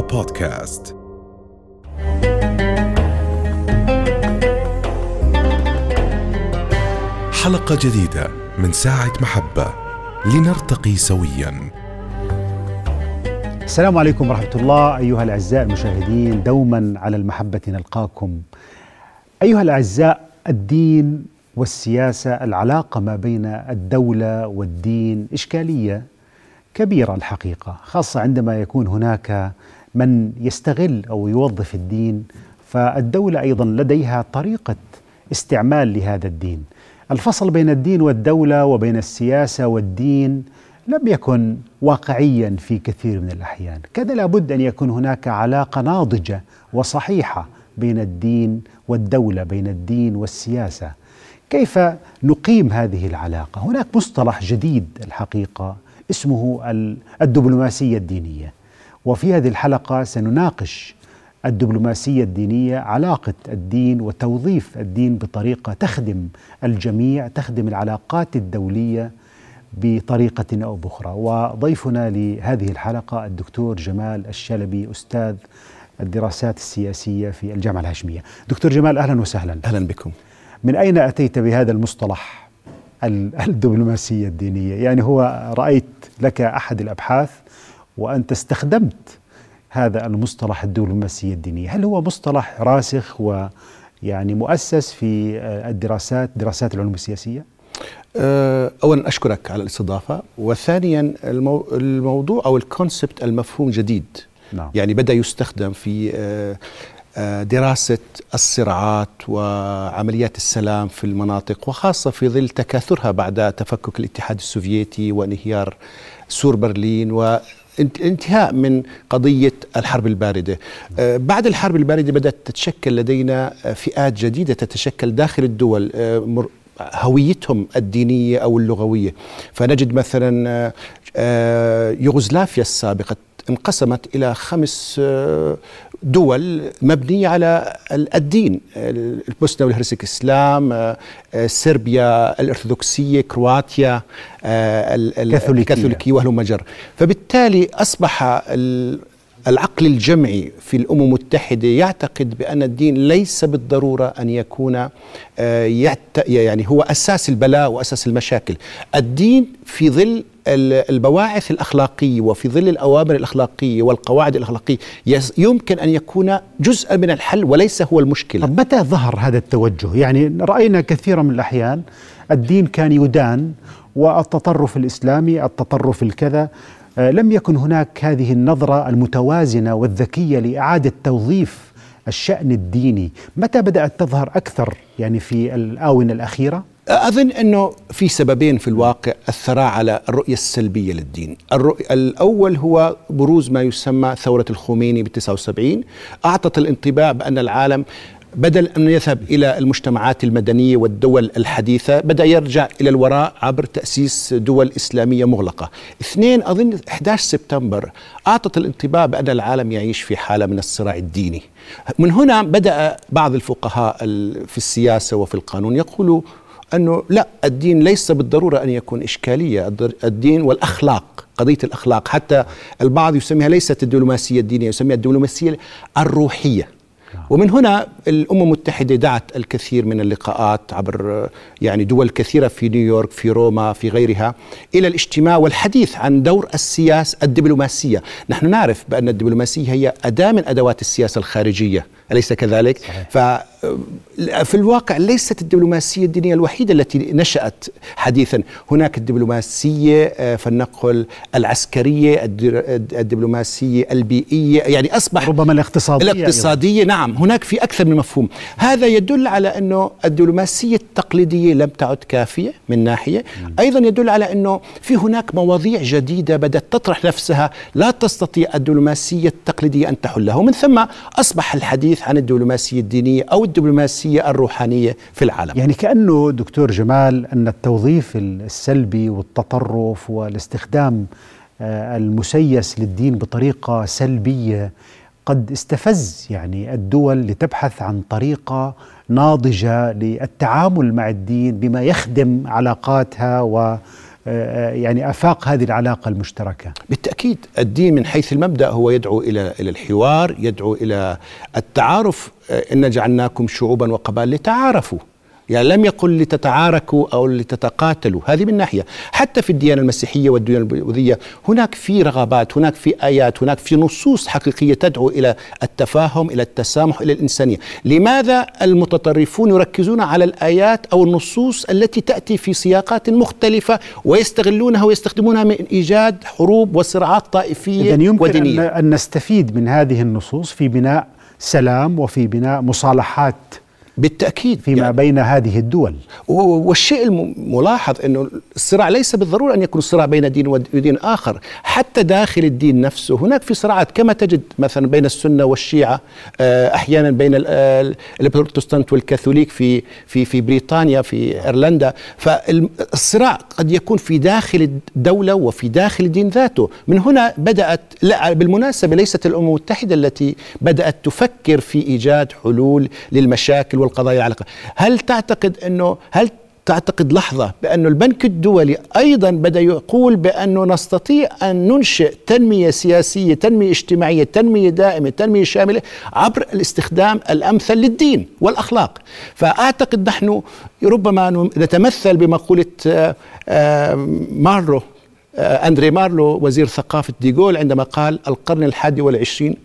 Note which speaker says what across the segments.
Speaker 1: بودكاست حلقة جديدة من ساعة محبة. لنرتقي سويا.
Speaker 2: السلام عليكم ورحمة الله. أيها الأعزاء المشاهدين دوما على المحبة نلقاكم. أيها الأعزاء الدين والسياسة العلاقة ما بين الدولة والدين إشكالية كبيرة الحقيقة خاصة عندما يكون هناك من يستغل أو يوظف الدين فالدولة أيضا لديها طريقة استعمال لهذا الدين. الفصل بين الدين والدولة وبين السياسة والدين لم يكن واقعيا في كثير من الأحيان. كذا لابد أن يكون هناك علاقة ناضجة وصحيحة بين الدين والدولة بين الدين والسياسة. كيف نقيم هذه العلاقة؟ هناك مصطلح جديد الحقيقة اسمه الدبلوماسية الدينية. وفي هذه الحلقة سنناقش الدبلوماسية الدينية علاقة الدين وتوظيف الدين بطريقة تخدم الجميع تخدم العلاقات الدولية بطريقة أو بأخرى. وضيفنا لهذه الحلقة الدكتور جمال الشلبي أستاذ الدراسات السياسية في الجامعة الهاشمية. دكتور جمال أهلا وسهلا.
Speaker 3: أهلا بكم.
Speaker 2: من أين أتيت بهذا المصطلح الدبلوماسية الدينية؟ يعني هو رأيت لك أحد الأبحاث وأنت استخدمت هذا المصطلح الدبلوماسية الدينية هل هو مصطلح راسخ ويعني مؤسس في الدراسات دراسات العلوم السياسية؟
Speaker 3: اولا أشكرك على الاستضافة وثانيا المو... الموضوع أو الكونسبت المفهوم جديد نعم. يعني بدأ يستخدم في دراسة الصراعات وعمليات السلام في المناطق وخاصة في ظل تكاثرها بعد تفكك الاتحاد السوفيتي وانهيار سور برلين و انتهاء من قضية الحرب الباردة. بعد الحرب الباردة بدأت تتشكل لدينا فئات جديدة تتشكل داخل الدول هويتهم الدينية أو اللغوية. فنجد مثلا يوغوسلافيا السابقة انقسمت إلى خمس دول مبنية على الدين البوسنة والهرسك إسلام صربيا الأرثوذكسية كرواتيا الكاثوليكية وهلم جر فبالتالي أصبح العقل الجمعي في الأمم المتحدة يعتقد بأن الدين ليس بالضرورة أن يكون يعني هو أساس البلاء وأساس المشاكل، الدين في ظل البواعث الأخلاقية وفي ظل الأوامر الأخلاقية والقواعد الأخلاقية يمكن أن يكون جزءا من الحل وليس هو المشكلة.
Speaker 2: طب متى ظهر هذا التوجه؟ يعني رأينا كثيرا من الأحيان الدين كان يدان والتطرف الإسلامي، التطرف الكذا لم يكن هناك هذه النظرة المتوازنة والذكية لإعادة توظيف الشأن الديني. متى بدأت تظهر أكثر يعني في الآونة الأخيرة؟
Speaker 3: أظن أنه في سببين في الواقع الثراء على الرؤية السلبية للدين. الرؤية الأول هو بروز ما يسمى ثورة الخميني ب 79 أعطت الانطباع بأن العالم بدل أن يذهب إلى المجتمعات المدنية والدول الحديثة بدأ يرجع إلى الوراء عبر تأسيس دول إسلامية مغلقة. اثنين أظن 11 سبتمبر أعطت الانطباع بأن العالم يعيش في حالة من الصراع الديني. من هنا بدأ بعض الفقهاء في السياسة وفي القانون يقولوا أنه لا الدين ليس بالضرورة أن يكون إشكالية. الدين والأخلاق قضية الأخلاق حتى البعض يسميها ليست الدبلوماسية الدينية يسميها الدبلوماسية الروحية. ومن هنا الأمم المتحدة دعت الكثير من اللقاءات عبر يعني دول كثيرة في نيويورك في روما في غيرها إلى الاجتماع والحديث عن دور السياسة الدبلوماسية، نحن نعرف بأن الدبلوماسية هي أداة من أدوات السياسة الخارجية، أليس كذلك؟ صحيح. ف في الواقع ليست الدبلوماسية الدينية الوحيدة التي نشأت حديثا هناك الدبلوماسية فلنقل العسكرية الدبلوماسية البيئية يعني أصبح
Speaker 2: ربما الاقتصادية
Speaker 3: الاقتصادية أيضا. نعم هناك في أكثر من مفهوم هذا يدل على أنه الدبلوماسية التقليدية لم تعد كافية من ناحية أيضا يدل على أنه في هناك مواضيع جديدة بدأت تطرح نفسها لا تستطيع الدبلوماسية التقليدية أن تحلها ومن ثم أصبح الحديث عن الدبلوماسية الدينية أو الدبلوماسية الروحانية في العالم.
Speaker 2: يعني كأنه دكتور جمال أن التوظيف السلبي والتطرف والاستخدام المسيس للدين بطريقة سلبية قد استفز يعني الدول لتبحث عن طريقة ناضجة للتعامل مع الدين بما يخدم علاقاتها و آه، يعني أفاق هذه العلاقة المشتركة.
Speaker 3: بالتأكيد الدين من حيث المبدأ هو يدعو إلى إلى الحوار يدعو إلى التعارف. ان جعلناكم شعوبا وقبائل لتعارفوا. يعني لم يقل لتتعاركوا أو لتتقاتلوا. هذه من ناحية. حتى في الديانة المسيحية والديانة البوذية هناك في رغبات هناك في آيات هناك في نصوص حقيقية تدعو إلى التفاهم إلى التسامح إلى الإنسانية. لماذا المتطرفون يركزون على الآيات أو النصوص التي تأتي في سياقات مختلفة ويستغلونها ويستخدمونها من إيجاد حروب وصراعات طائفية
Speaker 2: إذن يمكن
Speaker 3: ودينية؟
Speaker 2: أن نستفيد من هذه النصوص في بناء سلام وفي بناء مصالحات
Speaker 3: بالتأكيد.
Speaker 2: فيما يعني بين هذه الدول.
Speaker 3: والشيء الملاحظ إنه الصراع ليس بالضرورة أن يكون الصراع بين دين ودين آخر. حتى داخل الدين نفسه هناك في صراعات. كما تجد مثلا بين السنة والشيعة آه، أحيانا بين البروتستانت والكاثوليك في في في بريطانيا في إيرلندا. فالصراع قد يكون في داخل الدولة وفي داخل الدين ذاته. من هنا بدأت لا بالمناسبة ليست الأمم المتحدة التي بدأت تفكر في إيجاد حلول للمشاكل والقضايا العلاقة هل تعتقد أنه هل تعتقد لحظة بأن البنك الدولي أيضا بدأ يقول بأنه نستطيع أن ننشئ تنمية سياسية تنمية اجتماعية تنمية دائمة تنمية شاملة عبر الاستخدام الأمثل للدين والأخلاق. فأعتقد نحن ربما نتمثل بمقولة آه، آه، مارلو آه، أندري مارلو وزير ثقافة ديغول عندما قال القرن الحادي والعشرين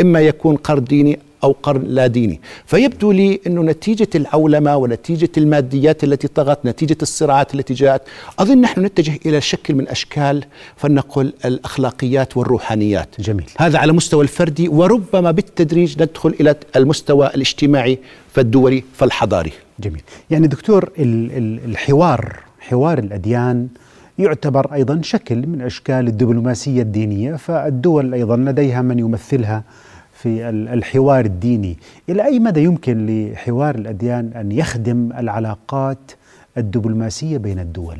Speaker 3: إما يكون قرن ديني أو قرن لا ديني. فيبدو لي أنه نتيجة العولمة ونتيجة الماديات التي طغت نتيجة الصراعات التي جاءت أظن نحن نتجه إلى شكل من أشكال فلنقل الأخلاقيات والروحانيات.
Speaker 2: جميل.
Speaker 3: هذا على مستوى الفردي وربما بالتدريج ندخل إلى المستوى الاجتماعي فالدولي فالحضاري.
Speaker 2: جميل. يعني دكتور الحوار حوار الأديان يعتبر أيضا شكل من أشكال الدبلوماسية الدينية فالدول أيضا لديها من يمثلها في الحوار الديني. إلى أي مدى يمكن لحوار الأديان أن يخدم العلاقات الدبلوماسية بين الدول؟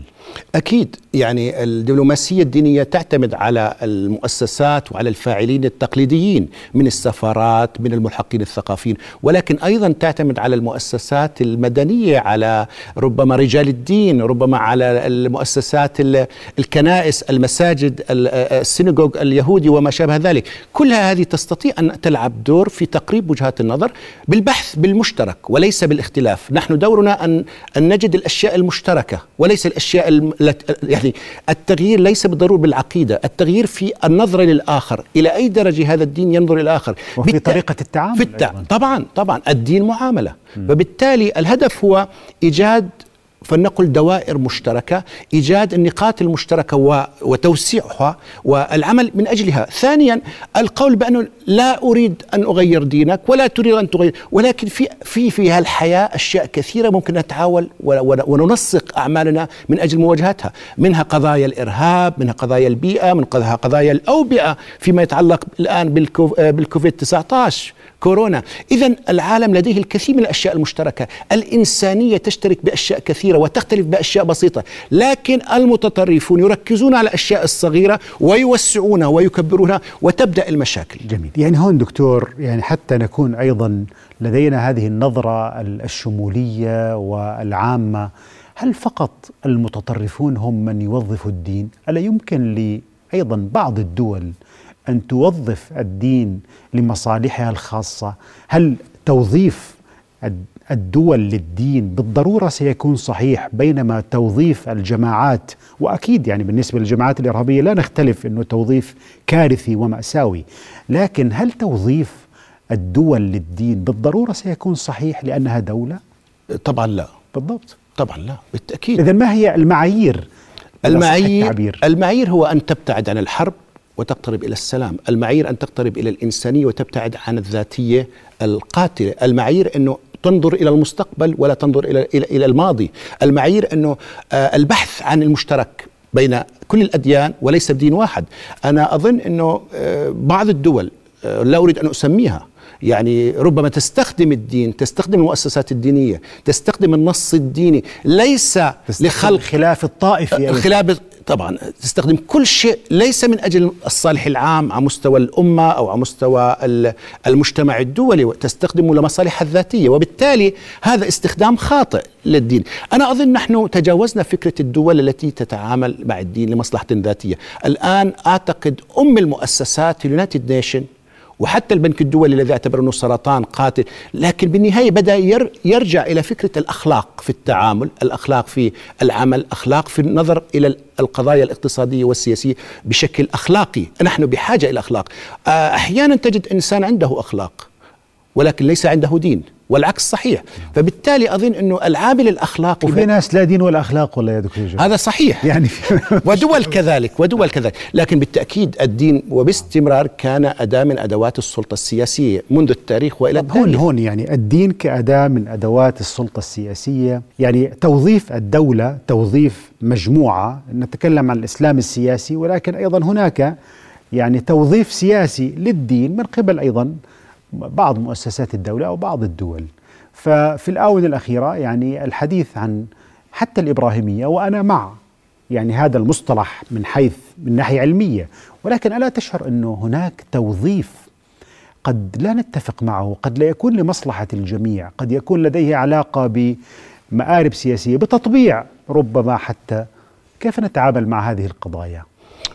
Speaker 3: أكيد. يعني الدبلوماسية الدينية تعتمد على المؤسسات وعلى الفاعلين التقليديين من السفارات من الملحقين الثقافيين ولكن أيضا تعتمد على المؤسسات المدنية على ربما رجال الدين ربما على المؤسسات الكنائس المساجد السينغوغ اليهودي وما شابه ذلك. كلها هذه تستطيع أن تلعب دور في تقريب وجهات النظر بالبحث بالمشترك وليس بالاختلاف. نحن دورنا ان أن نجد الأشياء المشتركة وليس الأشياء يعني التغيير ليس بالضرورة بالعقيدة، التغيير في النظره للآخر، إلى أي درجة هذا الدين ينظر إلى الآخر؟
Speaker 2: وفي طريقة التعامل
Speaker 3: في التع... طبعا طبعا. الدين معاملة، فبالتالي الهدف هو إيجاد فلنقل دوائر مشتركة، إيجاد النقاط المشتركة وتوسيعها والعمل من أجلها، ثانيا القول بانه لا أريد أن أغير دينك ولا تريد أن تغير، ولكن في في في هالحياة أشياء كثيرة ممكن نتعاول وننسق أعمالنا من أجل مواجهتها، منها قضايا الإرهاب، منها قضايا البيئة، منها قضايا الأوبئة فيما يتعلق الآن بالكوفيد 19 كورونا. إذا العالم لديه الكثير من الأشياء المشتركة. الإنسانية تشترك بأشياء كثيرة وتختلف بأشياء بسيطة. لكن المتطرفون يركزون على الأشياء الصغيرة ويوسعونها ويكبرونها وتبدأ المشاكل.
Speaker 2: جميل. يعني هون دكتور يعني حتى نكون أيضا لدينا هذه النظرة الشمولية والعامة هل فقط المتطرفون هم من يوظفوا الدين؟ ألا يمكن لي أيضا بعض الدول أن توظف الدين لمصالحها الخاصة. هل توظيف الدول للدين بالضرورة سيكون صحيح بينما توظيف الجماعات؟ وأكيد يعني بالنسبة للجماعات الإرهابية لا نختلف إنه توظيف كارثي ومأساوي. لكن هل توظيف الدول للدين بالضرورة سيكون صحيح لأنها دولة؟
Speaker 3: طبعا لا.
Speaker 2: بالضبط.
Speaker 3: طبعا لا بالتأكيد.
Speaker 2: اذا ما هي المعايير؟
Speaker 3: المعايير المعايير هو أن تبتعد عن الحرب وتقترب إلى السلام، المعايير أن تقترب إلى الإنسانية وتبتعد عن الذاتية القاتلة، المعايير أنه تنظر إلى المستقبل ولا تنظر إلى إلى, إلى الماضي، المعايير أنه آه البحث عن المشترك بين كل الأديان وليس بدين واحد، أنا أظن أنه آه بعض الدول آه لا أريد أن أسميها. يعني ربما تستخدم الدين تستخدم المؤسسات الدينية تستخدم النص الديني. ليس
Speaker 2: لخلق خلاف الطائفي
Speaker 3: خلاف طبعا تستخدم كل شيء ليس من أجل الصالح العام على مستوى الأمة أو على مستوى المجتمع الدولي تستخدمه لمصالحها الذاتية. وبالتالي هذا استخدام خاطئ للدين. أنا أظن نحن تجاوزنا فكرة الدول التي تتعامل مع الدين لمصلحة ذاتية. الآن أعتقد أم المؤسسات ال United Nation وحتى البنك الدولي الذي اعتبر أنه سرطان قاتل لكن بالنهاية بدأ يرجع إلى فكرة الأخلاق في التعامل الأخلاق في العمل اخلاق في النظر إلى القضايا الاقتصادية والسياسية بشكل أخلاقي. نحن بحاجة إلى أخلاق. آه، أحيانا تجد إنسان عنده أخلاق ولكن ليس عنده دين. والعكس صحيح. فبالتالي أظن أنه العامل الأخلاقي
Speaker 2: وفي ناس لا دين ولا أخلاق ولا يا دكتور
Speaker 3: هذا صحيح. يعني ودول كذلك ودول كذلك. لكن بالتأكيد الدين وباستمرار كان أداة من أدوات السلطة السياسية منذ التاريخ وإلى
Speaker 2: التاريخ هون هون يعني الدين كأداة من أدوات السلطة السياسية يعني توظيف الدولة توظيف مجموعة نتكلم عن الإسلام السياسي ولكن أيضا هناك يعني توظيف سياسي للدين من قبل أيضا. بعض مؤسسات الدولة أو بعض الدول. ففي الآونة الأخيرة يعني الحديث عن حتى الإبراهيمية وأنا مع يعني هذا المصطلح من حيث من ناحية علمية ولكن ألا تشعر أنه هناك توظيف قد لا نتفق معه قد لا يكون لمصلحة الجميع قد يكون لديه علاقة بمآرب سياسية بتطبيع ربما حتى كيف نتعامل مع هذه القضايا؟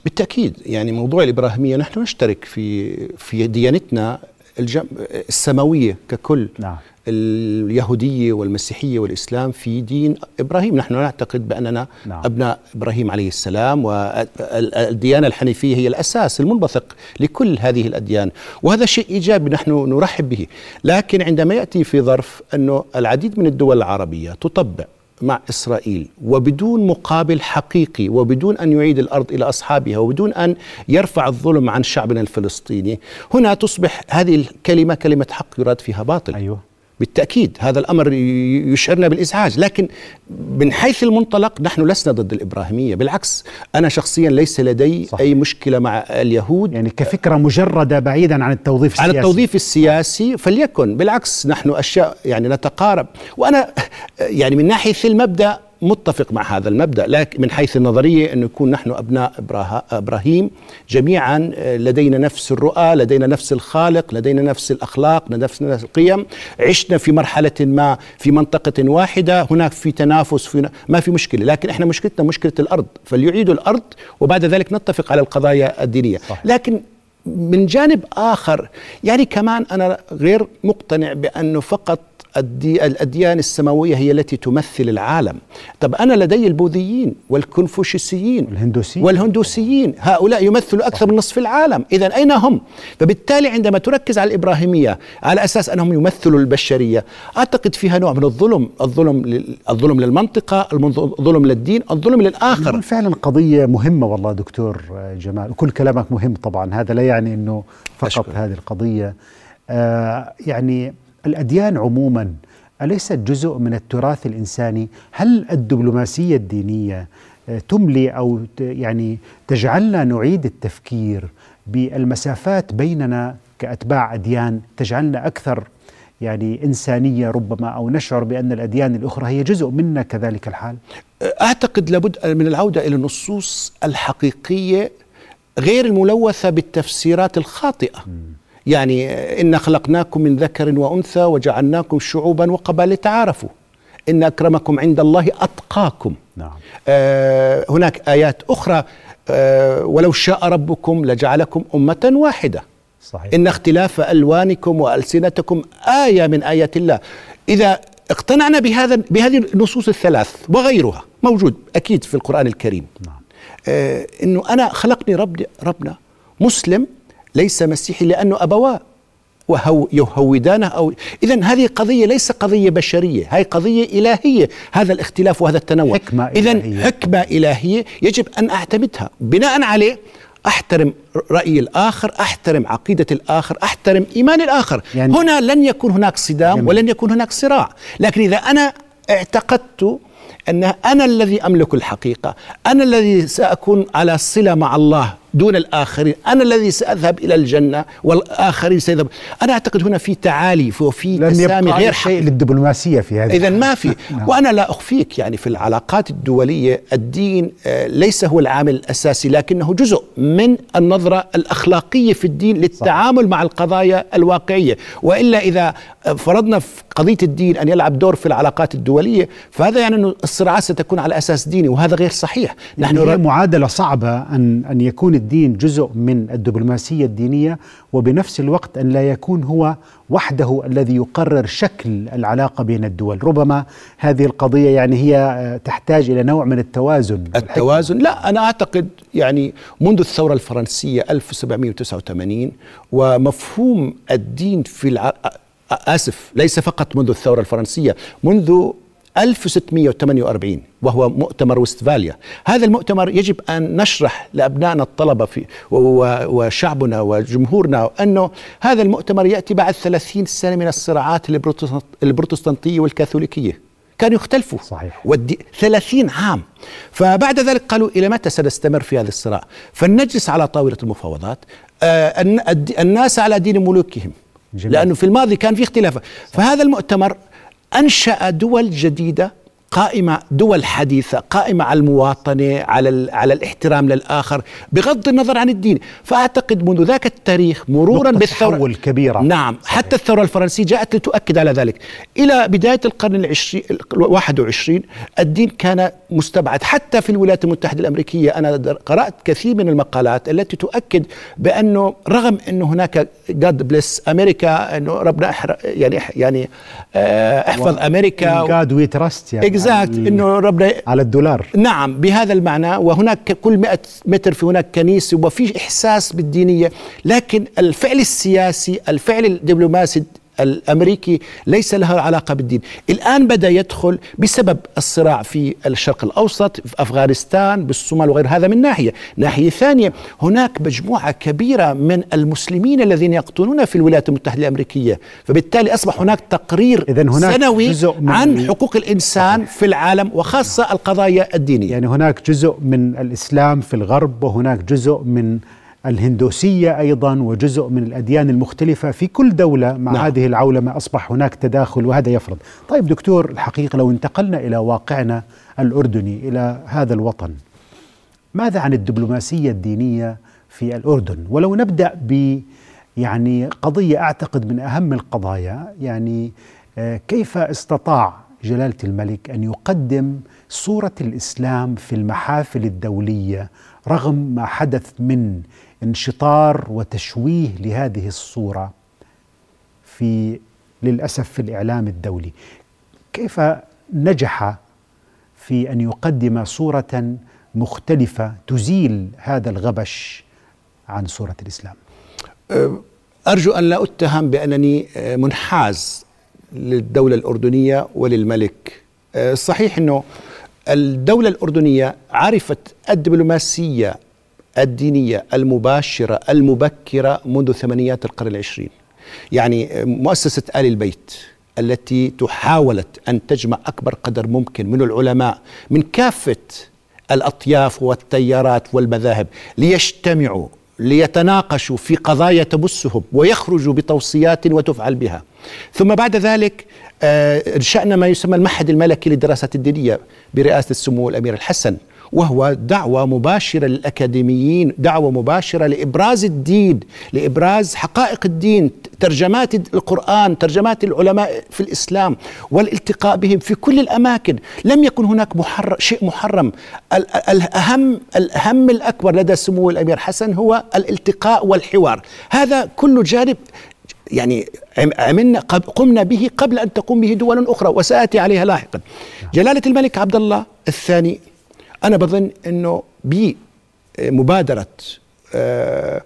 Speaker 3: بالتأكيد يعني موضوع الإبراهيمية نحن نشترك في في ديانتنا الجم... السماوية ككل نعم. اليهودية والمسيحية والإسلام في دين إبراهيم، نحن نعتقد بأننا نعم. أبناء إبراهيم عليه السلام والديانه الحنيفية هي الأساس المنبثق لكل هذه الأديان، وهذا شيء إيجابي نحن نرحب به، لكن عندما يأتي في ظرف أنه العديد من الدول العربية تطبع مع إسرائيل وبدون مقابل حقيقي وبدون أن يعيد الأرض إلى أصحابها وبدون أن يرفع الظلم عن شعبنا الفلسطيني. هنا تصبح هذه الكلمة كلمة حق يراد فيها باطل.
Speaker 2: أيوه.
Speaker 3: بالتأكيد هذا الأمر يشعرنا بالإزعاج لكن من حيث المنطلق نحن لسنا ضد الإبراهيمية بالعكس أنا شخصيا ليس لدي صح. أي مشكلة مع اليهود.
Speaker 2: يعني كفكرة مجردة بعيدا عن التوظيف السياسي.
Speaker 3: عن التوظيف السياسي فليكن بالعكس نحن أشياء يعني نتقارب. وأنا يعني من ناحية المبدأ متفق مع هذا المبدأ لكن من حيث النظرية انه يكون نحن أبناء إبراهيم. جميعا آه، لدينا نفس الرؤى، لدينا نفس الخالق، لدينا نفس الأخلاق، نفس القيم، عشنا في مرحلة ما في منطقة واحدة، هناك في تنافس في ما في مشكلة، لكن إحنا مشكلتنا مشكلة الأرض، فليعيدوا الأرض وبعد ذلك نتفق على القضايا الدينية، صح. لكن من جانب آخر يعني كمان أنا غير مقتنع بأنه فقط الأديان السماوية هي التي تمثل العالم. طب أنا لدي البوذيين والكونفوشيسيين
Speaker 2: والهندوسيين.
Speaker 3: والهندوسيين هؤلاء يمثلوا أكثر من نصف العالم. إذا أين هم؟ فبالتالي عندما تركز على الإبراهيمية على أساس أنهم يمثلوا البشرية أعتقد فيها نوع من الظلم الظلم الظلم للمنطقة الظلم للدين الظلم للآخر.
Speaker 2: فعلا قضية مهمة والله دكتور جمال. وكل كلامك مهم طبعا. هذا لا يعني أنه فقط أشكر. هذه القضية. آه يعني الأديان عموما اليست جزء من التراث الإنساني؟ هل الدبلوماسية الدينية آه، تملي أو يعني تجعلنا نعيد التفكير بالمسافات بيننا كأتباع أديان تجعلنا أكثر يعني إنسانية ربما أو نشعر بأن الأديان الأخرى هي جزء منا كذلك الحال؟
Speaker 3: أعتقد لابد من العودة إلى النصوص الحقيقية غير الملوثة بالتفسيرات الخاطئة. م. يعني إن خلقناكم من ذكر وأنثى وجعلناكم شعوبا وقبائل تعارفوا إن أكرمكم عند الله أتقاكم نعم. آه هناك آيات أخرى آه ولو شاء ربكم لجعلكم أمة واحدة صحيح. إن اختلاف ألوانكم وألسنتكم آية من آيات الله إذا اقتنعنا بهذا بهذه النصوص الثلاث وغيرها موجود أكيد في القرآن الكريم نعم. آه إنه أنا خلقني رب ربنا مسلم ليس مسيحي لأنه أبواه وهو يهودانه أو إذا هذه قضية ليس قضية بشرية هذه قضية إلهية هذا الاختلاف وهذا التنوع.
Speaker 2: حكمة
Speaker 3: إذا حكمة إلهية يجب أن أعتمدها. بناء عليه أحترم رأي الآخر أحترم عقيدة الآخر أحترم إيمان الآخر. يعني هنا لن يكون هناك صدام جميل. ولن يكون هناك صراع. لكن إذا أنا اعتقدت أن أنا الذي أملك الحقيقة أنا الذي سأكون على صلة مع الله دون الآخرين. أنا الذي سأذهب إلى الجنة والآخرين سيذهب. أنا أعتقد هنا في تعالي وفي
Speaker 2: تسامي غير شيء للدبلوماسية في هذا
Speaker 3: إذا ما في. نعم. وأنا لا أخفيك يعني في العلاقات الدولية الدين آه، ليس هو العامل الأساسي لكنه جزء من النظرة الأخلاقية في الدين للتعامل صح. مع القضايا الواقعية. وإلا إذا فرضنا في قضية الدين أن يلعب دور في العلاقات الدولية فهذا يعني أن الصراعات ستكون على أساس ديني وهذا غير صحيح.
Speaker 2: نحن يعني معادلة صعبة أن, أن يكون الدين جزء من الدبلوماسية الدينية وبنفس الوقت أن لا يكون هو وحده الذي يقرر شكل العلاقة بين الدول. ربما هذه القضية يعني هي تحتاج إلى نوع من التوازن.
Speaker 3: التوازن؟ لا أنا أعتقد يعني منذ الثورة الفرنسية 1789 ومفهوم الدين في الع... آسف ليس فقط منذ الثورة الفرنسية منذ 1648 وهو مؤتمر وستفاليا هذا المؤتمر يجب أن نشرح لأبنائنا الطلبة في وشعبنا وجمهورنا أنه هذا المؤتمر يأتي بعد 30 سنة من الصراعات البروتستانتية والكاثوليكية. كانوا يختلفوا.
Speaker 2: صحيح.
Speaker 3: ودي 30 عام. فبعد ذلك قالوا إلى متى سنستمر في هذا الصراع؟ فلنجلس على طاولة المفاوضات. آه الناس على دين ملوكهم. جميل. لأنه في الماضي كان في اختلاف. فهذا المؤتمر أنشأ دول جديدة قائمة دول حديثة قائمة على المواطنة على, على الاحترام للآخر بغض النظر عن الدين. فأعتقد منذ ذاك التاريخ مرورا
Speaker 2: بالثورة الكبيرة
Speaker 3: نعم صحيح. حتى الثورة الفرنسية جاءت لتؤكد على ذلك. إلى بداية القرن العشرين الواحد وعشرين الدين كان مستبعد. حتى في الولايات المتحدة الأمريكية أنا قرأت كثير من المقالات التي تؤكد بأنه رغم أنه هناك God bless أمريكا أنه ربنا يعني يعني آه، إحفظ أمريكا
Speaker 2: God we trust يعني.
Speaker 3: اكزاكت إنه ربنا
Speaker 2: على الدولار.
Speaker 3: نعم بهذا المعنى. وهناك كل 100 متر في هناك كنيسة وفي إحساس بالدينية. لكن الفعل السياسي الفعل الدبلوماسي الأمريكي ليس له علاقة بالدين، الآن بدأ يدخل بسبب الصراع في الشرق الأوسط في أفغانستان بالصومال وغير هذا من ناحية، ناحية ثانية هناك مجموعة كبيرة من المسلمين الذين يقطنون في الولايات المتحدة الأمريكية، فبالتالي أصبح هناك تقرير إذن هناك سنوي عن حقوق الإنسان في العالم وخاصة القضايا الدينية.
Speaker 2: يعني هناك جزء من الإسلام في الغرب وهناك جزء من الهندوسية أيضا وجزء من الأديان المختلفة في كل دولة مع نعم. هذه العولمة أصبح هناك تداخل وهذا يفرض طيب دكتور الحقيقة لو انتقلنا إلى واقعنا الأردني إلى هذا الوطن ماذا عن الدبلوماسية الدينية في الأردن ولو نبدأ ب يعني قضية أعتقد من أهم القضايا يعني آه، كيف استطاع جلالة الملك أن يقدم صورة الإسلام في المحافل الدولية رغم ما حدث من انشطار وتشويه لهذه الصورة في للأسف في الإعلام الدولي. كيف نجح في أن يقدم صورة مختلفة تزيل هذا الغبش عن صورة الإسلام؟
Speaker 3: أرجو أن لا أتهم بأنني منحاز للدولة الأردنية وللملك. صحيح إنه الدولة الأردنية عرفت الدبلوماسية الدينية المباشرة المبكرة منذ ثمانينات القرن العشرين. يعني مؤسسة آل البيت التي تحاولت أن تجمع أكبر قدر ممكن من العلماء من كافة الأطياف والتيارات والمذاهب ليجتمعوا ليتناقشوا في قضايا تمسهم ويخرجوا بتوصيات وتفعل بها. ثم بعد ذلك انشأنا آه، ما يسمى المعهد الملكي للدراسات الدينية برئاسة السمو الأمير الحسن. وهو دعوة مباشرة للأكاديميين دعوة مباشرة لإبراز الدين لإبراز حقائق الدين ترجمات القرآن ترجمات العلماء في الإسلام والالتقاء بهم في كل الأماكن. لم يكن هناك محرم شيء محرم. الأهم الأهم الأكبر لدى سمو الأمير حسن هو الالتقاء والحوار. هذا كل جانب يعني عملنا قمنا به قبل أن تقوم به دول أخرى وسآتي عليها لاحقا. جلالة الملك عبد الله الثاني أنا بظن أنه بمبادرة آه،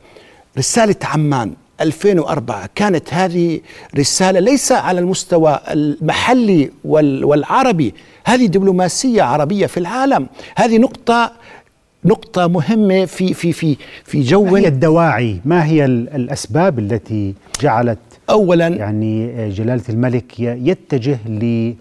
Speaker 3: رسالة عمان 2004 كانت هذه رسالة ليس على المستوى المحلي والعربي هذه دبلوماسية عربية في العالم هذه نقطة نقطة مهمة في في في في جو
Speaker 2: ما هي الدواعي؟ ما هي الأسباب التي جعلت
Speaker 3: أولا
Speaker 2: يعني جلالة الملك يتجه ل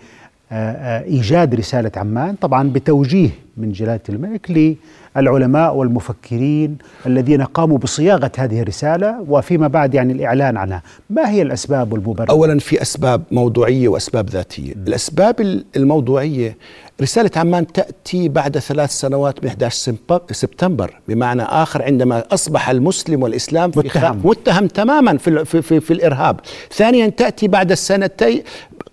Speaker 2: إيجاد رسالة عمان طبعا بتوجيه من جلالة الملك للعلماء والمفكرين الذين قاموا بصياغة هذه الرسالة وفيما بعد يعني الإعلان عنها. ما هي الأسباب والمبررات؟
Speaker 3: أولا في أسباب موضوعية وأسباب ذاتية. الأسباب الموضوعية رسالة عمان تأتي بعد ثلاث سنوات من 11 سبتمبر بمعنى آخر عندما أصبح المسلم والإسلام في
Speaker 2: متهم,
Speaker 3: متهم تماما في, في, في, في الإرهاب. ثانيا تأتي بعد سنتين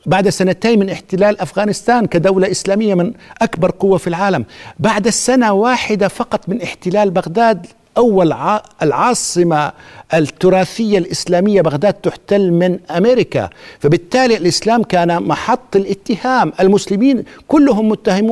Speaker 3: بعد سنتين من احتلال أفغانستان كدولة إسلامية من أكبر قوة في العالم، بعد سنة واحدة فقط من احتلال بغداد أول العاصمة التراثية الإسلامية بغداد تحتل من أمريكا. فبالتالي الإسلام كان محط الاتهام. المسلمين كلهم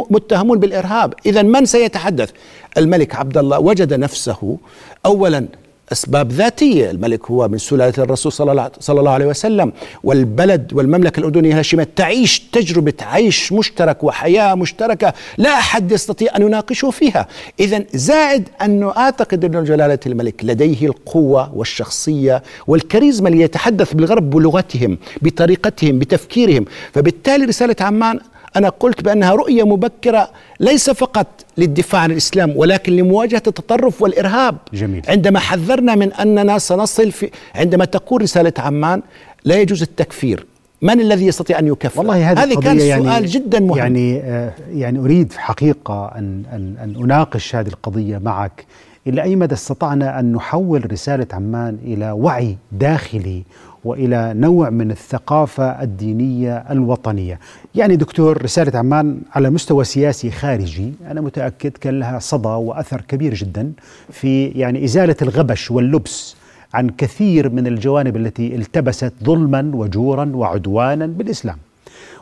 Speaker 3: متهمون بالإرهاب. إذا من سيتحدث؟ الملك عبد الله وجد نفسه أولا أسباب ذاتية. الملك هو من سلالة الرسول صلى الله عليه وسلم. والبلد والمملكة الأردنية الهاشمية تعيش تجربة عيش مشترك وحياة مشتركة. لا أحد يستطيع أن يناقشه فيها. إذا زائد أنه أعتقد أن جلالة الملك لديه القوة والشخصية والكاريزما ليتحدث بالغرب بلغتهم بطريقتهم بتفكيرهم. فبالتالي رسالة عمان أنا قلت بأنها رؤية مبكرة ليس فقط للدفاع عن الإسلام ولكن لمواجهة التطرف والإرهاب
Speaker 2: جميل.
Speaker 3: عندما حذرنا من أننا سنصل في عندما تقول رسالة عمان لا يجوز التكفير من الذي يستطيع أن يكفر؟
Speaker 2: والله هذه
Speaker 3: هذا كان
Speaker 2: يعني
Speaker 3: سؤال جدا مهم
Speaker 2: يعني آه يعني أريد حقيقة أن أن أن أناقش هذه القضية معك إلى أي مدى استطعنا أن نحول رسالة عمان إلى وعي داخلي وإلى نوع من الثقافة الدينية الوطنية. يعني دكتور رسالة عمان على مستوى سياسي خارجي أنا متأكد كان لها صدى وأثر كبير جدا في يعني إزالة الغبش واللبس عن كثير من الجوانب التي التبست ظلما وجورا وعدوانا بالإسلام.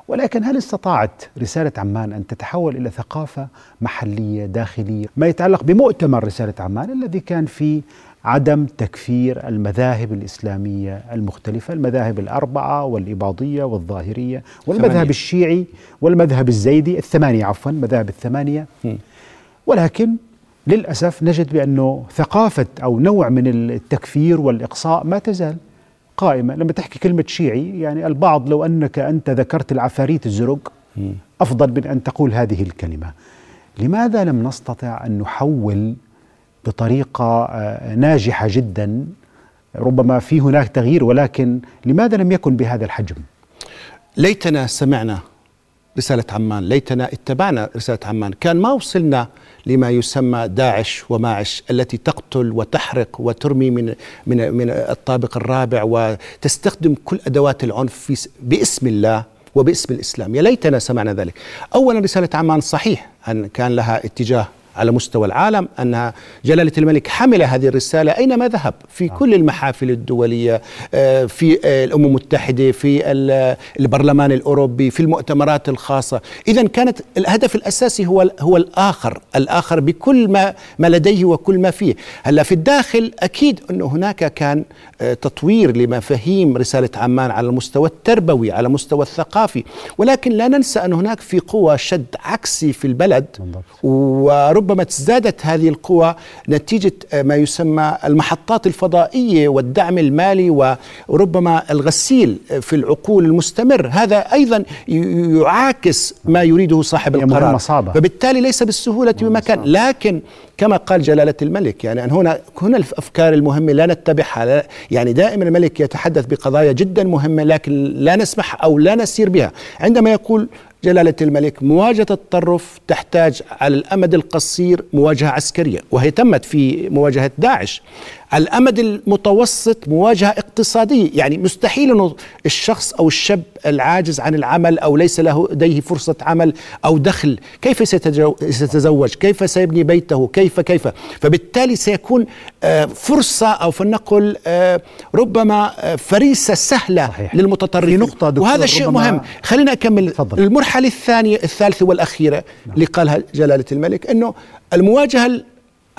Speaker 2: ولكن هل استطاعت رسالة عمان أن تتحول إلى ثقافة محلية داخلية ما يتعلق بمؤتمر رسالة عمان الذي كان في عدم تكفير المذاهب الإسلامية المختلفة المذاهب الأربعة والإباضية والظاهرية والمذهب ثمانية. الشيعي والمذهب الزيدي الثمانية عفوا مذاهب الثمانية م. ولكن للأسف نجد بأنه ثقافة أو نوع من التكفير والإقصاء ما تزال قائمة لما تحكي كلمة شيعي يعني البعض لو أنك أنت ذكرت العفاريت الزرق أفضل من أن تقول هذه الكلمة لماذا لم نستطع أن نحول بطريقة آه، ناجحة جدا. ربما في هناك تغيير ولكن لماذا لم يكن بهذا الحجم؟
Speaker 3: ليتنا سمعنا رسالة عمان ليتنا اتبعنا رسالة عمان. كان ما وصلنا لما يسمى داعش وماعش التي تقتل وتحرق وترمي من من من الطابق الرابع وتستخدم كل أدوات العنف في باسم الله وباسم الإسلام. يا ليتنا سمعنا ذلك. اولا رسالة عمان صحيح أن كان لها اتجاه على مستوى العالم أن جلالة الملك حمل هذه الرسالة أينما ذهب؟ في آه. كل المحافل الدولية آه، في الأمم المتحدة في البرلمان الأوروبي في المؤتمرات الخاصة. إذا كانت الهدف الأساسي هو هو الآخر الآخر بكل ما ما لديه وكل ما فيه. هلأ في الداخل أكيد أنه هناك كان تطوير لمفاهيم رسالة عمان على المستوى التربوي على المستوى الثقافي. ولكن لا ننسى أن هناك في قوى شد عكسي في البلد وربما تزدادت هذه القوى نتيجة ما يسمى المحطات الفضائية والدعم المالي وربما الغسيل في العقول المستمر. هذا أيضا يعاكس ما يريده صاحب القرار.
Speaker 2: صعبة.
Speaker 3: فبالتالي ليس بالسهولة بمكان. لكن كما قال جلالة الملك يعني أن هنا هنا الأفكار المهمة لا نتبعها يعني دائما الملك يتحدث بقضايا جدا مهمة لكن لا نسمح أو لا نسير بها. عندما يقول جلالة الملك مواجهة التطرف تحتاج على الأمد القصير مواجهة عسكرية وهي تمت في مواجهة داعش. الأمد المتوسط مواجهة اقتصادية. يعني مستحيل أنه الشخص أو الشاب العاجز عن العمل أو ليس له لديه فرصة عمل أو دخل كيف سيتزوج؟ كيف سيبني بيته؟ كيف كيف؟ فبالتالي سيكون آه، فرصة أو فلنقل آه، ربما آه، فريسة سهلة صحيح. للمتطرفين.
Speaker 2: في نقطة دكتور
Speaker 3: وهذا شيء مهم. خلينا أكمل. فضل. المرحلة الثانية الثالثة والأخيرة نعم. اللي قالها جلالة الملك أنه المواجهة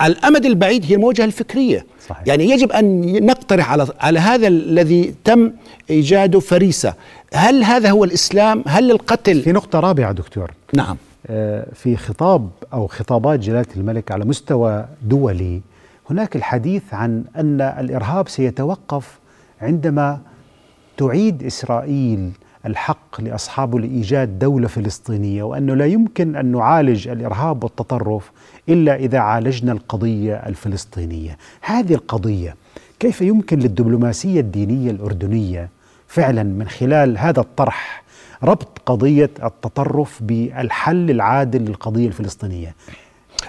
Speaker 3: الأمد البعيد هي المواجهة الفكرية. صحيح. يعني يجب أن نقترح على على هذا الذي تم ايجاده فريسة. هل هذا هو الإسلام؟ هل القتل؟
Speaker 2: في نقطة رابعة دكتور.
Speaker 3: نعم.
Speaker 2: آه، في خطاب أو خطابات جلالة الملك على مستوى دولي هناك الحديث عن أن الإرهاب سيتوقف عندما تعيد إسرائيل الحق لاصحابه لايجاد دولة فلسطينية وأنه لا يمكن أن نعالج الإرهاب والتطرف إلا إذا عالجنا القضية الفلسطينية، هذه القضية كيف يمكن للدبلوماسية الدينية الأردنية فعلا من خلال هذا الطرح ربط قضية التطرف بالحل العادل للقضية الفلسطينية؟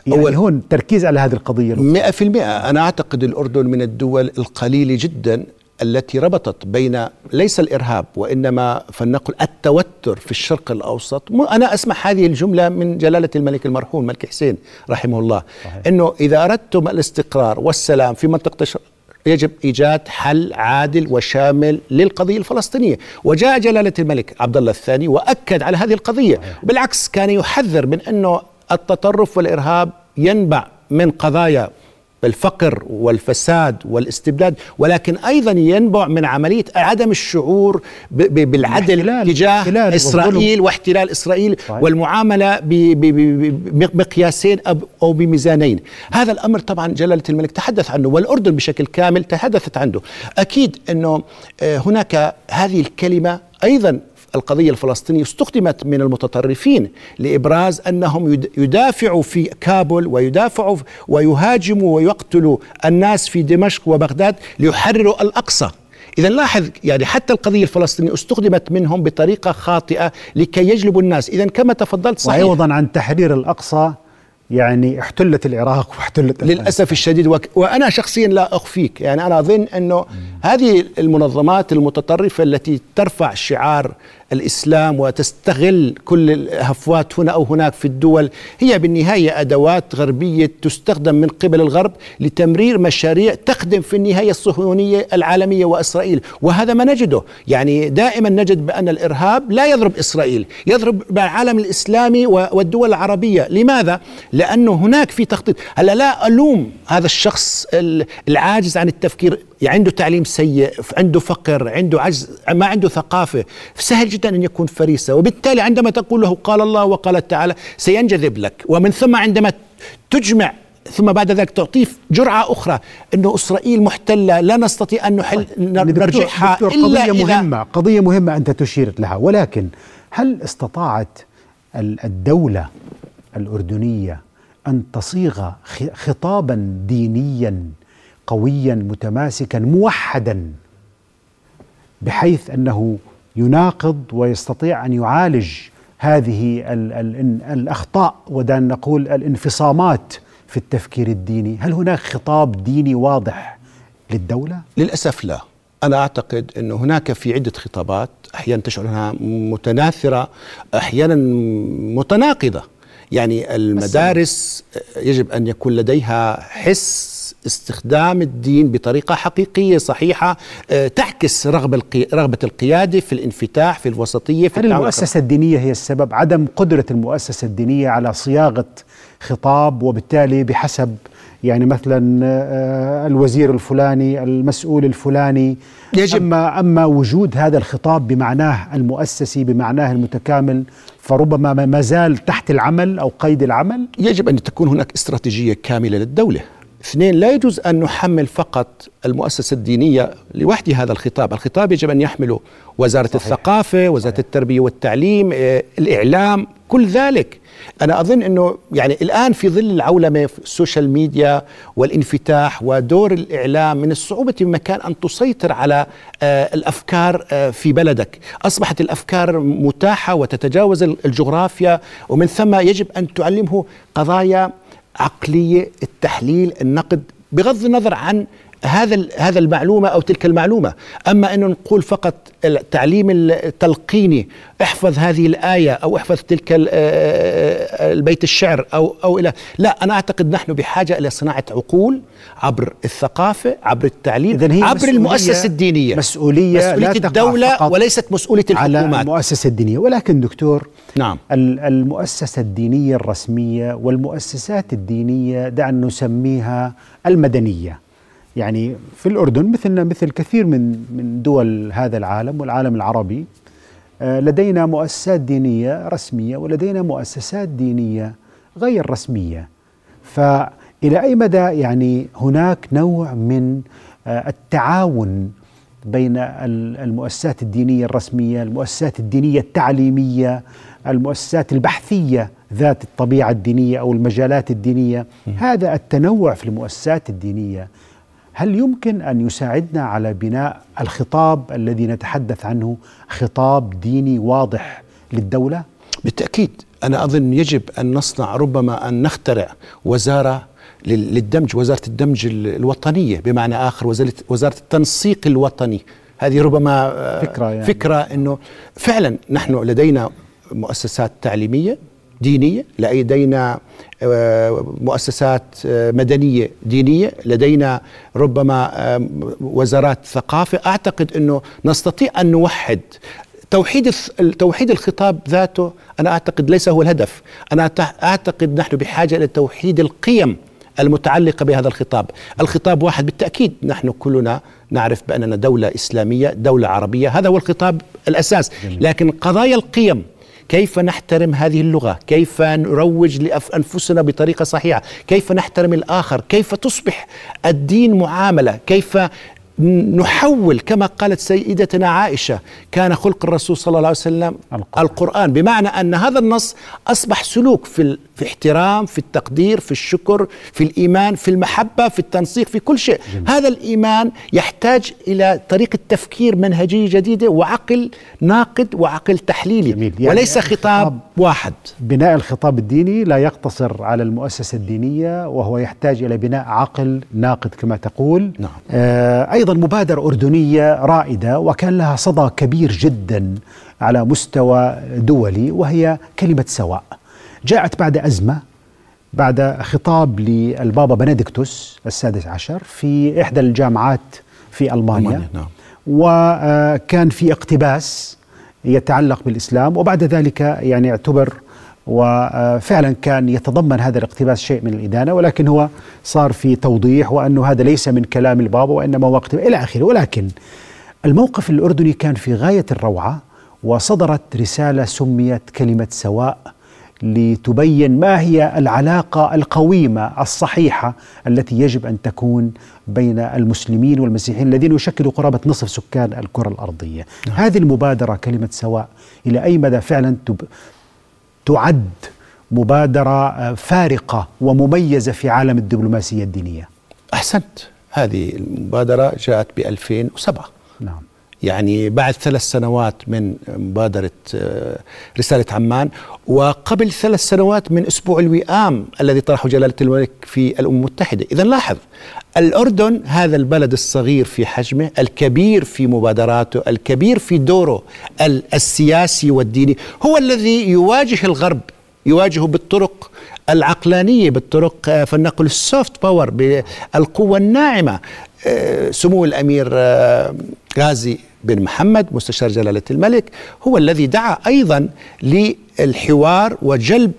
Speaker 2: يعني أول هون تركيز على هذه القضية.
Speaker 3: مئة في المئة. أنا أعتقد الأردن من الدول القليلة جدا التي ربطت بين ليس الإرهاب وإنما فلنقل التوتر في الشرق الأوسط. أنا أسمع هذه الجملة من جلالة الملك المرحوم الملك حسين رحمه الله صحيح. إنه إذا أردتم الاستقرار والسلام في منطقة يجب إيجاد حل عادل وشامل للقضية الفلسطينية، وجاء جلالة الملك عبد الله الثاني وأكد على هذه القضية، بالعكس كان يحذر من إنه التطرف والإرهاب ينبع من قضايا الفقر والفساد والاستبداد ولكن أيضا ينبع من عملية عدم الشعور بالعدل تجاه إسرائيل واحتلال إسرائيل صحيح. والمعاملة بمقياسين أو بميزانين. هذا الأمر طبعا جلالة الملك تحدث عنه والأردن بشكل كامل تحدثت عنه. أكيد إنه آه، هناك هذه الكلمة أيضا القضية الفلسطينية استخدمت من المتطرفين لإبراز أنهم يدافعوا في كابول ويدافعوا ويهاجموا ويقتلوا الناس في دمشق وبغداد ليحرروا الأقصى. إذا لاحظ يعني حتى القضية الفلسطينية استخدمت منهم بطريقة خاطئة لكي يجلبوا الناس. إذا كما تفضلت
Speaker 2: صحيح. وعوضا عن تحرير الأقصى يعني احتلت العراق واحتلت
Speaker 3: للأسف الشديد وك وأنا شخصيا لا أخفيك. يعني أنا أظن أنه هذه المنظمات المتطرفة التي ترفع شعار الإسلام وتستغل كل الهفوات هنا أو هناك في الدول هي بالنهاية أدوات غربية تستخدم من قبل الغرب لتمرير مشاريع تخدم في النهاية الصهيونية العالمية وإسرائيل. وهذا ما نجده. يعني دائما نجد بأن الإرهاب لا يضرب إسرائيل يضرب العالم الإسلامي والدول العربية. لماذا؟ لأنه هناك في تخطيط. هلا لا ألوم هذا الشخص العاجز عن التفكير. يعني عنده تعليم سيء عنده فقر عنده عجز ما عنده ثقافة. سهل جدا أن يكون فريسة. وبالتالي عندما تقول له قال الله وقال تعالى سينجذب لك. ومن ثم عندما تجمع ثم بعد ذلك تعطيه جرعة أخرى أنه إسرائيل محتلة لا نستطيع أن نحل طيب. نرجعها
Speaker 2: دكتور إلا قضية إذا مهمة قضية مهمة أنت تشير لها. ولكن هل استطاعت الدولة الأردنية أن تصيغ خطابا دينيا قويا متماسكا موحدا بحيث أنه يناقض ويستطيع أن يعالج هذه ال ال الأخطاء ودان نقول الانفصامات في التفكير الديني، هل هناك خطاب ديني واضح للدولة؟
Speaker 3: للأسف لا. أنا أعتقد انه هناك في عدة خطابات أحيانا تشعر أنها متناثرة، أحيانا متناقضة. يعني المدارس يجب أن يكون لديها حس استخدام الدين بطريقة حقيقية صحيحة آه، تعكس رغبة رغبة القيادة في الانفتاح في الوسطية في
Speaker 2: هل المؤسسة الدينية هي السبب؟ عدم قدرة المؤسسة الدينية على صياغة خطاب وبالتالي بحسب يعني مثلا آه، الوزير الفلاني المسؤول الفلاني. يجب. أما أما وجود هذا الخطاب بمعناه المؤسسي بمعناه المتكامل فربما ما زال تحت العمل أو قيد العمل.
Speaker 3: يجب أن تكون هناك استراتيجية كاملة للدولة. اثنين لا يجوز أن نحمل فقط المؤسسة الدينية لوحدها هذا الخطاب. الخطاب يجب أن يحمله وزارة صحيح. الثقافة وزارة صحيح. التربية والتعليم آه، الإعلام كل ذلك. أنا أظن أنه يعني الآن في ظل العولمة في السوشيال ميديا والانفتاح ودور الإعلام من الصعوبة بمكان أن تسيطر على آه، الأفكار آه، في بلدك. أصبحت الأفكار متاحة وتتجاوز الجغرافيا ومن ثم يجب أن تعلمه قضايا عقلية التحليل النقد بغض النظر عن هذا هذا المعلومة أو تلك المعلومة، أما انه نقول فقط التعليم التلقيني احفظ هذه الآية أو احفظ تلك آه، آه، البيت الشعر أو أو إلى لا أنا أعتقد نحن بحاجة إلى صناعة عقول عبر الثقافة، عبر التعليم، هي عبر المؤسسة الدينية.
Speaker 2: مسؤولية,
Speaker 3: مسؤولية لا الدولة وليست مسؤولية الحكومات.
Speaker 2: على المؤسسة الدينية، ولكن دكتور نعم. المؤسسة الدينية الرسمية والمؤسسات الدينية دعنا نسميها المدنية. يعني في الأردن مثلنا مثل كثير من من دول هذا العالم والعالم العربي آه، لدينا مؤسسات دينية رسمية ولدينا مؤسسات دينية غير رسمية. فإلى أي مدى يعني هناك نوع من آه، التعاون بين المؤسسات الدينية الرسمية، المؤسسات الدينية التعليمية، المؤسسات البحثية ذات الطبيعة الدينية أو المجالات الدينية، هذا التنوع في المؤسسات الدينية هل يمكن أن يساعدنا على بناء الخطاب الذي نتحدث عنه خطاب ديني واضح للدولة؟
Speaker 3: بالتأكيد أنا أظن يجب أن نصنع ربما أن نخترع وزارة للدمج وزارة الدمج الوطنية بمعنى آخر وزارة التنسيق الوطني هذه ربما
Speaker 2: آه، فكرة يعني.
Speaker 3: فكرة إنه فعلا نحن لدينا مؤسسات تعليمية دينية لدينا آه، مؤسسات آه، مدنية دينية لدينا ربما وزارات ثقافة. أعتقد إنه نستطيع أن نوحد. توحيد توحيد الخطاب ذاته أنا أعتقد ليس هو الهدف. أنا أعتقد نحن بحاجة إلى توحيد القيم المتعلقة بهذا الخطاب. الخطاب واحد بالتأكيد نحن كلنا نعرف بأننا دولة إسلامية دولة عربية. هذا هو الخطاب الأساس. لكن قضايا القيم كيف نحترم هذه اللغة؟ كيف نروج لأنفسنا بطريقة صحيحة؟ كيف نحترم الآخر؟ كيف تصبح الدين معاملة؟ كيف نحول؟ كما قالت سيدتنا عائشة كان خلق الرسول صلى الله عليه وسلم القرآن, القرآن. بمعنى أن هذا النص أصبح سلوك في, في احترام في التقدير في الشكر في الإيمان في المحبة في التنسيق في كل شيء جميل. هذا الإيمان يحتاج إلى طريقة تفكير منهجية جديدة وعقل ناقد وعقل تحليلي جميل. يعني وليس خطاب, واحد
Speaker 2: بناء الخطاب الديني لا يقتصر على المؤسسة الدينية وهو يحتاج إلى بناء عقل ناقد كما تقول
Speaker 3: نعم.
Speaker 2: آه أيضا مبادرة أردنية رائدة وكان لها صدى كبير جدا على مستوى دولي وهي كلمة سواء جاءت بعد أزمة بعد خطاب للبابا بنديكتوس السادس عشر في إحدى الجامعات في ألمانيا, ألمانيا نعم. وكان في اقتباس يتعلق بالإسلام وبعد ذلك يعني اعتبر وفعلا كان يتضمن هذا الاقتباس شيء من الإدانة ولكن هو صار في توضيح وأنه هذا ليس من كلام البابا وإنما هو اقتباس إلى آخره. ولكن الموقف الأردني كان في غاية الروعة وصدرت رسالة سميت كلمة سواء. لتبين ما هي العلاقة القويمة الصحيحة التي يجب أن تكون بين المسلمين والمسيحيين الذين يشكلوا قرابة نصف سكان الكرة الأرضية. نعم. هذه المبادرة كلمة سواء إلى أي مدى فعلا تعد مبادرة فارقة ومميزة في عالم الدبلوماسية الدينية.
Speaker 3: أحسنت. هذه المبادرة جاءت ب 2007
Speaker 2: نعم.
Speaker 3: يعني بعد ثلاث سنوات من مبادرة آه، رسالة عمان وقبل ثلاث سنوات من أسبوع الوئام الذي طرحه جلالة الملك في الأمم المتحدة. إذا لاحظ الأردن هذا البلد الصغير في حجمه الكبير في مبادراته الكبير في دوره السياسي والديني هو الذي يواجه الغرب يواجهه بالطرق العقلانية بالطرق آه، فلنقل ال soft power بالقوة الناعمة. آه، سمو الأمير غازي بن محمد مستشار جلالة الملك هو الذي دعا أيضا للحوار وجلب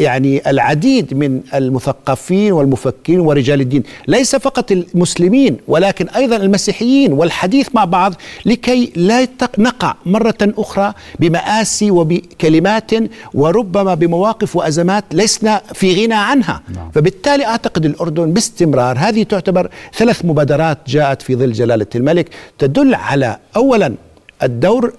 Speaker 3: يعني العديد من المثقفين والمفكرين ورجال الدين ليس فقط المسلمين ولكن أيضا المسيحيين والحديث مع بعض لكي لا نقع مرة أخرى بمآسي وبكلمات وربما بمواقف وأزمات لسنا في غنى عنها نعم. فبالتالي أعتقد الأردن باستمرار هذه تعتبر ثلاث مبادرات جاءت في ظل جلالة الملك تدل على اولا الدور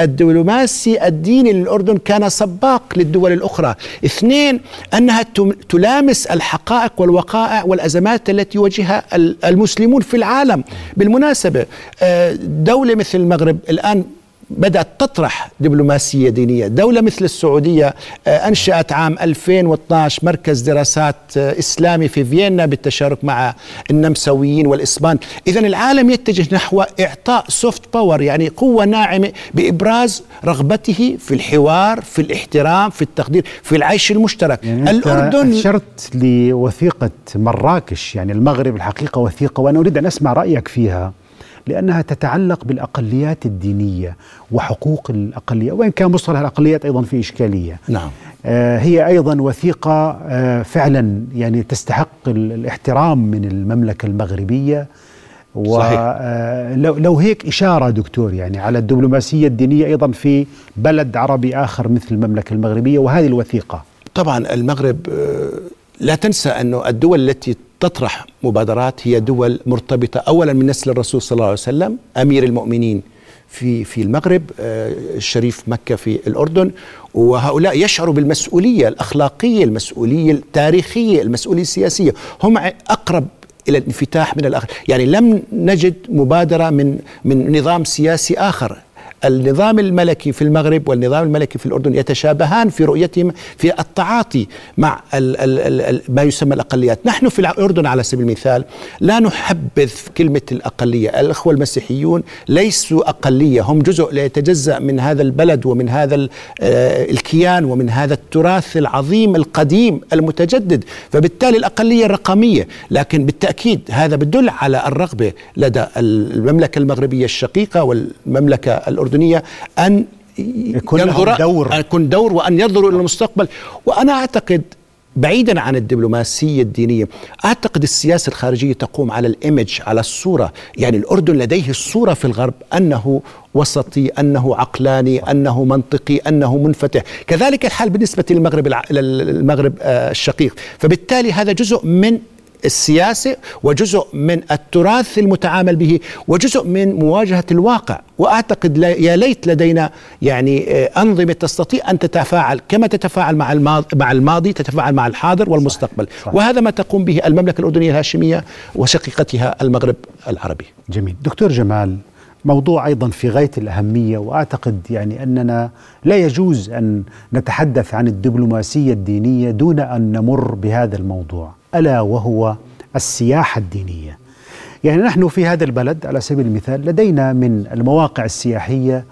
Speaker 3: الدبلوماسي الديني للأردن كان سباق للدول الأخرى. اثنين أنها تلامس الحقائق والوقائع والأزمات التي يواجهها المسلمون في العالم. بالمناسبة آه، دولة مثل المغرب الآن بدأت تطرح دبلوماسية دينية. دولة مثل السعودية آه، أنشأت عام 2012 مركز دراسات آه، إسلامي في فيينا بالتشارك مع النمساويين والإسبان. إذا العالم يتجه نحو إعطاء soft power يعني قوة ناعمة بإبراز رغبته في الحوار في الاحترام في التقدير في العيش المشترك.
Speaker 2: يعني الأردن أشرت لوثيقة مراكش يعني المغرب الحقيقة وثيقة وأنا أريد أن أسمع رأيك فيها. لأنها تتعلق بالأقليات الدينية وحقوق الأقلية وإن كان مصطلح الأقليات أيضا في إشكالية.
Speaker 3: نعم.
Speaker 2: آه هي أيضا وثيقة آه فعلا يعني تستحق الاحترام من المملكة المغربية. ولو لو هيك إشارة دكتور يعني على الدبلوماسية الدينية أيضا في بلد عربي آخر مثل المملكة المغربية وهذه الوثيقة.
Speaker 3: طبعا المغرب آه، لا تنسى أنه الدول التي تطرح مبادرات هي دول مرتبطة أولا من نسل الرسول صلى الله عليه وسلم أمير المؤمنين في في المغرب آه، الشريف مكة في الأردن. وهؤلاء يشعروا بالمسؤولية الأخلاقية المسؤولية التاريخية المسؤولية السياسية. هم أقرب إلى الانفتاح من الآخر. يعني لم نجد مبادرة من من نظام سياسي آخر. النظام الملكي في المغرب والنظام الملكي في الأردن يتشابهان في رؤيتهم في التعاطي مع ال ال ال ما يسمى الأقليات. نحن في الأردن على سبيل المثال لا نحبذ كلمة الأقلية. الأخوة المسيحيون ليسوا أقلية. هم جزء لا يتجزأ من هذا البلد ومن هذا آه، الكيان ومن هذا التراث العظيم القديم المتجدد. فبالتالي الأقلية الرقمية لكن بالتأكيد هذا بدل على الرغبة لدى المملكة المغربية الشقيقة والمملكة الأردنية. الأردنية أن
Speaker 2: يكون ينظر دور.
Speaker 3: يكون دور وأن ينظروا إلى المستقبل. وأنا أعتقد بعيدا عن الدبلوماسية الدينية أعتقد السياسة الخارجية تقوم على الإيمج على الصورة. يعني الأردن لديه الصورة في الغرب أنه وسطي أنه عقلاني أنه منطقي أنه منفتح. كذلك الحال بالنسبة للمغرب المغرب آه، الشقيق. فبالتالي هذا جزء من السياسة وجزء من التراث المتعامل به وجزء من مواجهة الواقع وأعتقد يا ليت لدينا يعني آه، أنظمة تستطيع أن تتفاعل كما تتفاعل مع الماضي, مع الماضي تتفاعل مع الحاضر والمستقبل صحيح. صحيح. وهذا ما تقوم به المملكة الأردنية الهاشمية وشقيقتها المغرب العربي
Speaker 2: جميل دكتور جمال موضوع أيضا في غاية الأهمية وأعتقد يعني أننا لا يجوز أن نتحدث عن الدبلوماسية الدينية دون أن نمر بهذا الموضوع ألا وهو السياحة الدينية. يعني نحن في هذا البلد على سبيل المثال لدينا من المواقع السياحية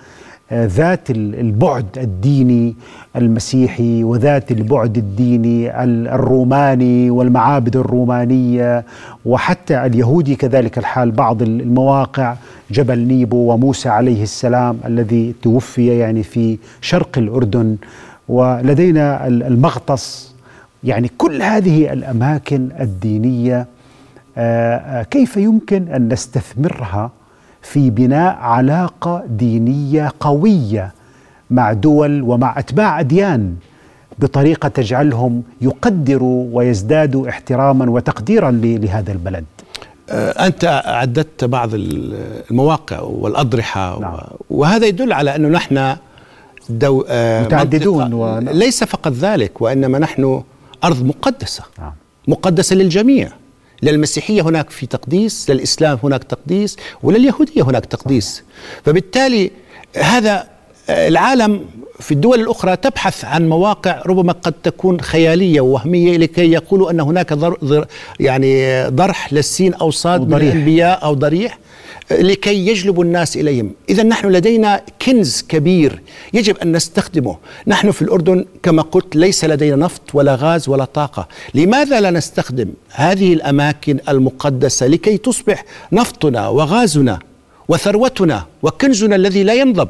Speaker 2: آه، ذات البعد الديني المسيحي وذات البعد الديني الروماني والمعابد الرومانية وحتى اليهودي كذلك الحال بعض المواقع جبل نيبو وموسى عليه السلام الذي توفي يعني في شرق الأردن ولدينا المغطس يعني كل هذه الأماكن الدينية آه، آه، كيف يمكن أن نستثمرها في بناء علاقة دينية قوية مع دول ومع أتباع أديان بطريقة تجعلهم يقدروا ويزدادوا احتراما وتقديرا لهذا البلد.
Speaker 3: آه، أنت عددت بعض المواقع والأضرحة نعم. وهذا يدل على أنه نحن
Speaker 2: دو متعددون و...
Speaker 3: ليس فقط ذلك وإنما نحن أرض مقدسة. نعم. مقدسة للجميع. للمسيحية هناك في تقديس للإسلام هناك تقديس ولليهودية هناك تقديس. فبالتالي هذا العالم في الدول الأخرى تبحث عن مواقع ربما قد تكون خيالية ووهمية لكي يقولوا أن هناك ضر يعني ضرح للسين أو صاد من الأنبياء أو ضريح. لكي يجلبوا الناس إليهم، إذا نحن لدينا كنز كبير يجب أن نستخدمه، نحن في الأردن كما قلت ليس لدينا نفط ولا غاز ولا طاقة، لماذا لا نستخدم هذه الأماكن المقدسة لكي تصبح نفطنا وغازنا وثروتنا وكنزنا الذي لا ينضب؟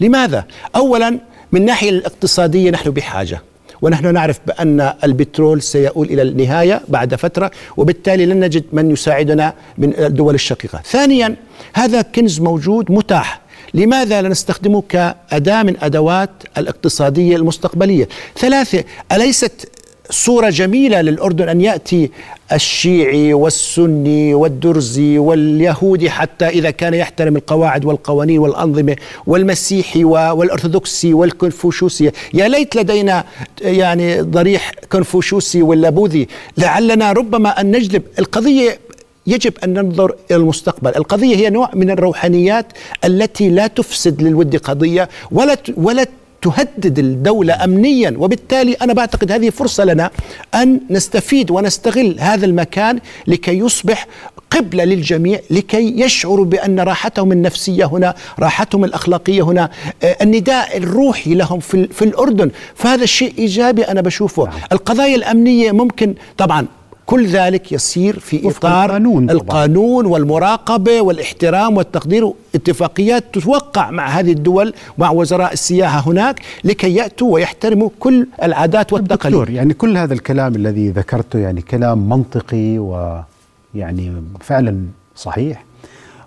Speaker 3: لماذا؟ اولا من الناحيه الاقتصادية نحن بحاجة ونحن نعرف بأن البترول سيؤول إلى النهاية بعد فترة وبالتالي لن نجد من يساعدنا من الدول الشقيقة. ثانيا هذا كنز موجود متاح. لماذا لا نستخدمه كأداة من أدوات الاقتصادية المستقبلية؟ ثلاثة أليست صورة جميلة للأردن أن يأتي الشيعي والسني والدرزي واليهودي حتى إذا كان يحترم القواعد والقوانين والأنظمة والمسيحي والأرثوذكسي والكونفوشيوسي يا ليت لدينا يعني ضريح كونفوشيوسي ولا بوذي. لعلنا ربما أن نجلب. القضية يجب أن ننظر إلى المستقبل، القضية هي نوع من الروحانيات التي لا تفسد للود قضية ولا ولا تهدد الدولة أمنيا وبالتالي أنا بعتقد هذه فرصة لنا أن نستفيد ونستغل هذا المكان لكي يصبح قبلة للجميع لكي يشعروا بأن راحتهم النفسية هنا راحتهم الأخلاقية هنا آه، النداء الروحي لهم في, في الأردن فهذا الشيء إيجابي أنا بشوفه نعم. القضايا الأمنية ممكن طبعا كل ذلك يسير في إطار القانون, القانون والمراقبة والاحترام والتقدير اتفاقيات توقع مع هذه الدول مع وزراء السياحة هناك لكي يأتوا ويحترموا كل العادات والتقاليد. دكتور
Speaker 2: يعني كل هذا الكلام الذي ذكرته يعني كلام منطقي ويعني فعلا صحيح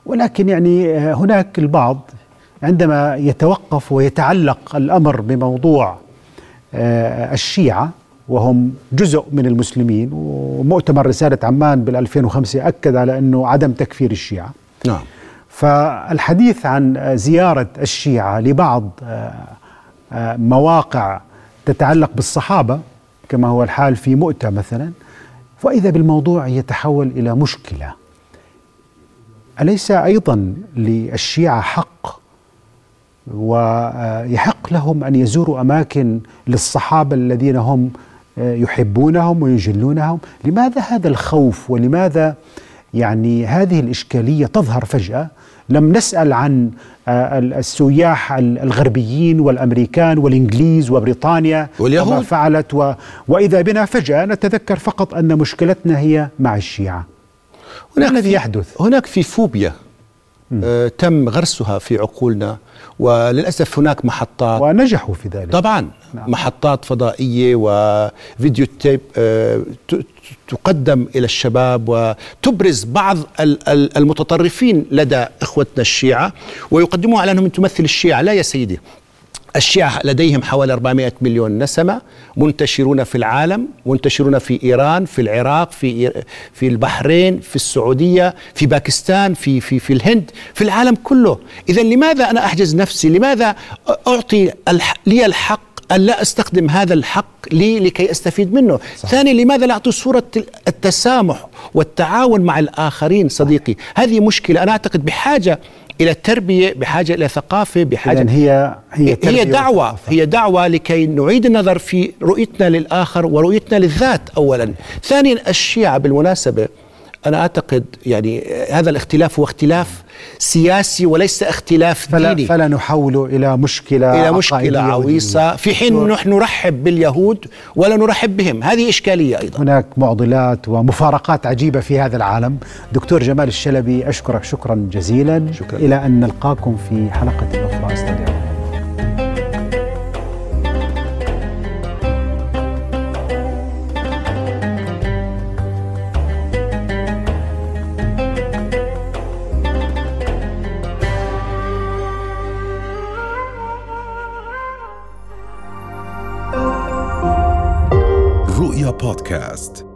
Speaker 2: ولكن يعني هناك البعض عندما يتوقف ويتعلق الأمر بموضوع آه، الشيعة وهم جزء من المسلمين ومؤتمر رسالة عمان بال 2005 أكد على أنه عدم تكفير الشيعة.
Speaker 3: نعم.
Speaker 2: فالحديث عن زيارة الشيعة لبعض آه، آه، مواقع تتعلق بالصحابة كما هو الحال في مؤتة مثلا وإذا بالموضوع يتحول إلى مشكلة. أليس أيضا للشيعة حق؟ ويحق لهم أن يزوروا أماكن للصحابة الذين هم يحبونهم ويجلونهم. لماذا هذا الخوف ولماذا يعني هذه الإشكالية تظهر فجأة؟ لم نسأل عن آه، السياح الغربيين والأمريكان والإنجليز وبريطانيا
Speaker 3: واليهود. وما
Speaker 2: فعلت و وإذا بنا فجأة نتذكر فقط أن مشكلتنا هي مع الشيعة.
Speaker 3: هناك الذي يحدث؟ هناك في فوبيا آه تم غرسها في عقولنا. وللأسف هناك محطات.
Speaker 2: ونجحوا في ذلك.
Speaker 3: طبعا نعم. محطات فضائية وفيديو تيب آه تقدم إلى الشباب وتبرز بعض المتطرفين لدى إخوتنا الشيعة ويقدموها على أنهم تمثل الشيعة. لا يا سيدي الشيعة لديهم حوالي 400 مليون نسمة منتشرون في العالم منتشرون في إيران في العراق في في البحرين في السعودية في باكستان في في في الهند في العالم كله. إذا لماذا أنا أحجز نفسي؟ لماذا أعطي لي الحق أن لا أستخدم هذا الحق لي لكي أستفيد منه؟ صح. ثانيا لماذا لا أعطي صورة التسامح والتعاون مع الآخرين؟ صديقي هذه مشكلة. أنا أعتقد بحاجة إلى التربية بحاجة إلى ثقافة بحاجة
Speaker 2: هي هي
Speaker 3: هي دعوة وثقافة. هي دعوة لكي نعيد النظر في رؤيتنا للآخر ورؤيتنا للذات اولا ثانيا الشيعة بالمناسبة أنا أعتقد يعني هذا الاختلاف هو اختلاف سياسي وليس اختلاف
Speaker 2: فلا
Speaker 3: ديني.
Speaker 2: فلا نحوله إلى مشكلة
Speaker 3: إلى مشكلة عويصة في حين نحن نرحب باليهود ولا نرحب بهم. هذه إشكالية أيضا.
Speaker 2: هناك معضلات ومفارقات عجيبة في هذا العالم. دكتور جمال الشلبي أشكرك شكرا جزيلا.
Speaker 3: شكرا.
Speaker 2: إلى أن نلقاكم في حلقة أخرى. استودعكم
Speaker 1: بودكاست